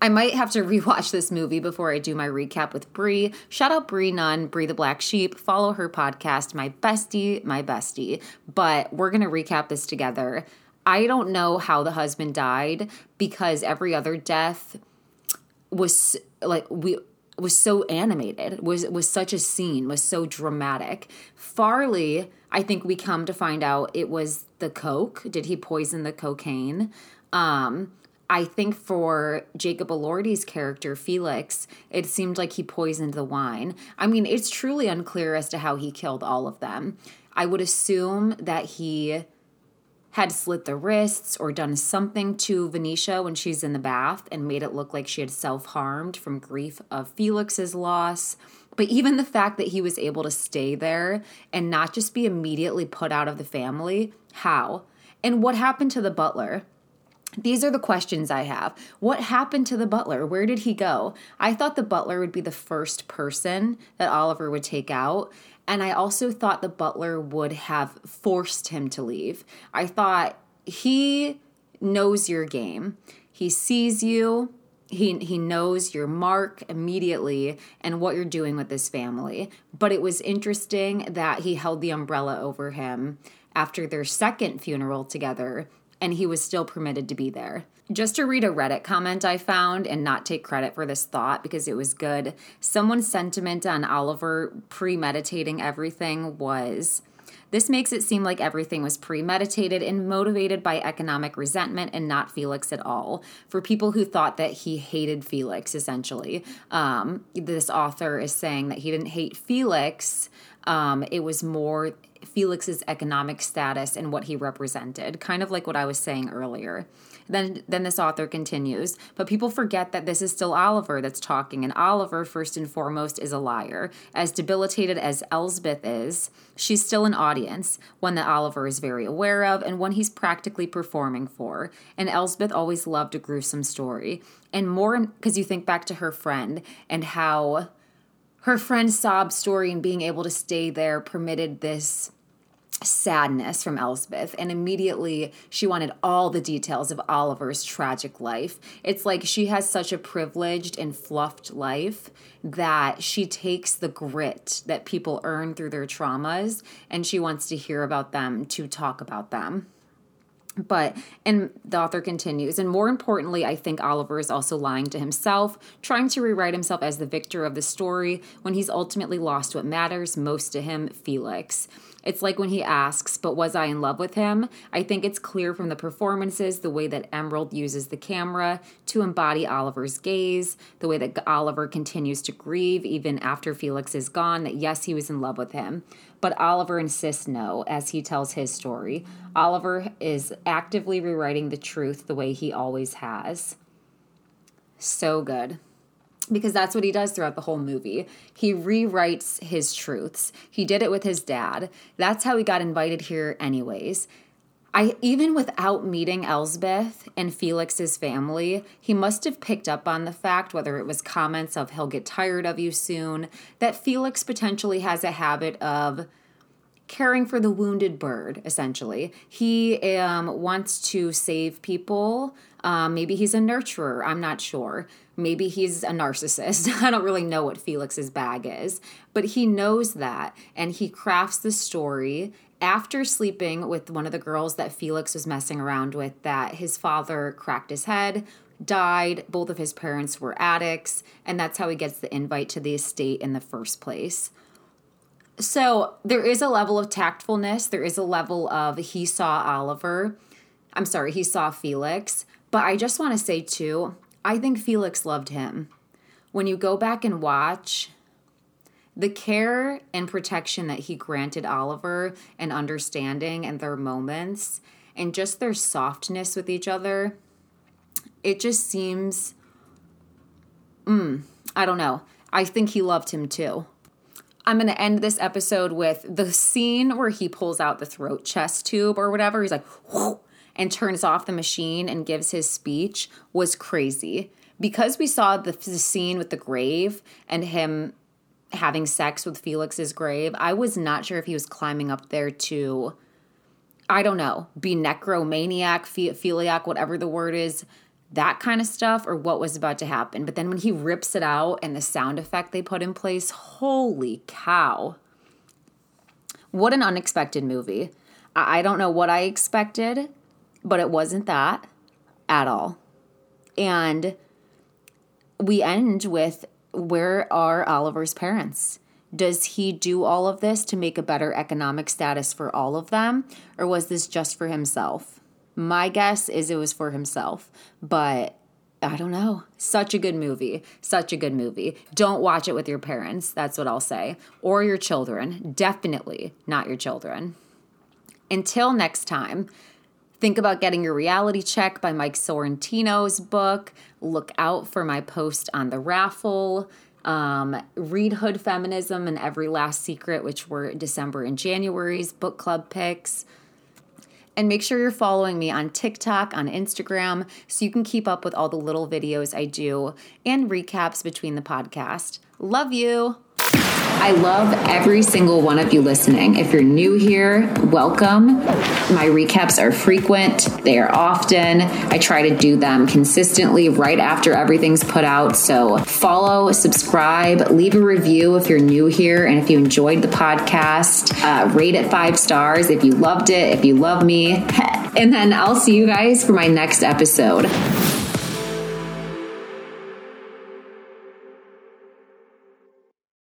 I might have to [laughs] rewatch this movie before I do my recap with Brie. Shout out Brie Nunn, Brie the Black Sheep. Follow her podcast, my bestie, my bestie. But we're gonna recap this together. I don't know how the husband died because every other death was like we was so animated was was such a scene was so dramatic. Farleigh i think we come to find out it was the coke. Did he poison the cocaine? Um i think for jacob elordi's character felix it seemed like he poisoned the wine. I mean it's truly unclear as to how he killed all of them. I would assume that he had slit the wrists or done something to Venetia when she's in the bath and made it look like she had self harmed from grief of Felix's loss. But even the fact that he was able to stay there and not just be immediately put out of the family, how? And what happened to the butler? These are the questions I have. What happened to the butler? Where did he go? I thought the butler would be the first person that Oliver would take out. And I also thought the butler would have forced him to leave. I thought he knows your game. He sees you. He, he knows your mark immediately and what you're doing with this family. But it was interesting that he held the umbrella over him after their second funeral together and he was still permitted to be there. Just to read a Reddit comment I found and not take credit for this thought because it was good, someone's sentiment on Oliver premeditating everything was. This makes it seem like everything was premeditated and motivated by economic resentment and not Felix at all. For people who thought that he hated Felix, essentially, um, this author is saying that he didn't hate Felix. Um, it was more Felix's economic status and what he represented, kind of like what I was saying earlier. Then then this author continues, but people forget that this is still Oliver that's talking and Oliver first and foremost is a liar. As debilitated as Elspeth is, she's still an audience, one that Oliver is very aware of and one he's practically performing for. And Elspeth always loved a gruesome story. And more because you think back to her friend and how her friend's sob story and being able to stay there permitted this sadness from Elspeth, and immediately she wanted all the details of Oliver's tragic life. It's like she has such a privileged and fluffed life that she takes the grit that people earn through their traumas and she wants to hear about them to talk about them. But, and the author continues, and more importantly, I think Oliver is also lying to himself, trying to rewrite himself as the victor of the story when he's ultimately lost what matters most to him Felix. It's like when he asks, But was I in love with him? I think it's clear from the performances, the way that Emerald uses the camera to embody Oliver's gaze, the way that Oliver continues to grieve even after Felix is gone, that yes, he was in love with him. But Oliver insists no as he tells his story. Oliver is actively rewriting the truth the way he always has. So good because that's what he does throughout the whole movie. He rewrites his truths. He did it with his dad. That's how he got invited here, anyways. I even without meeting Elspeth and Felix's family, he must have picked up on the fact, whether it was comments of he'll get tired of you soon, that Felix potentially has a habit of caring for the wounded bird, essentially. He um, wants to save people. Um, maybe he's a nurturer. I'm not sure. Maybe he's a narcissist. [laughs] I don't really know what Felix's bag is, but he knows that and he crafts the story after sleeping with one of the girls that Felix was messing around with that his father cracked his head, died, both of his parents were addicts, and that's how he gets the invite to the estate in the first place. So there is a level of tactfulness, there is a level of he saw Oliver. I'm sorry, he saw Felix. But I just want to say too, I think Felix loved him. When you go back and watch, the care and protection that he granted Oliver and understanding and their moments and just their softness with each other, it just seems, mm, I don't know. I think he loved him too. I'm going to end this episode with the scene where he pulls out the throat chest tube or whatever. He's like, whoa, and turns off the machine and gives his speech was crazy. Because we saw the, the scene with the grave and him having sex with Felix's grave, I was not sure if he was climbing up there to, I don't know, be necromaniac, philiac, whatever the word is, that kind of stuff, or what was about to happen. But then when he rips it out and the sound effect they put in place, holy cow. What an unexpected movie. I don't know what I expected but it wasn't that at all. And we end with where are Oliver's parents? Does he do all of this to make a better economic status for all of them, or was this just for himself? My guess is it was for himself, but I don't know. Such a good movie. Such a good movie. Don't watch it with your parents. That's what I'll say. Or your children. Definitely not your children. Until next time, Think about getting your reality check by Mike Sorrentino's book. Look out for my post on the raffle. Um, read Hood Feminism and Every Last Secret, which were December and January's book club picks. And make sure you're following me on TikTok, on Instagram, so you can keep up with all the little videos I do and recaps between the podcast. Love you. I love every single one of you listening. If you're new here, welcome. My recaps are frequent, they are often. I try to do them consistently right after everything's put out. So follow, subscribe, leave a review if you're new here and if you enjoyed the podcast. Uh, rate it five stars if you loved it, if you love me. [laughs] And then I'll see you guys for my next episode.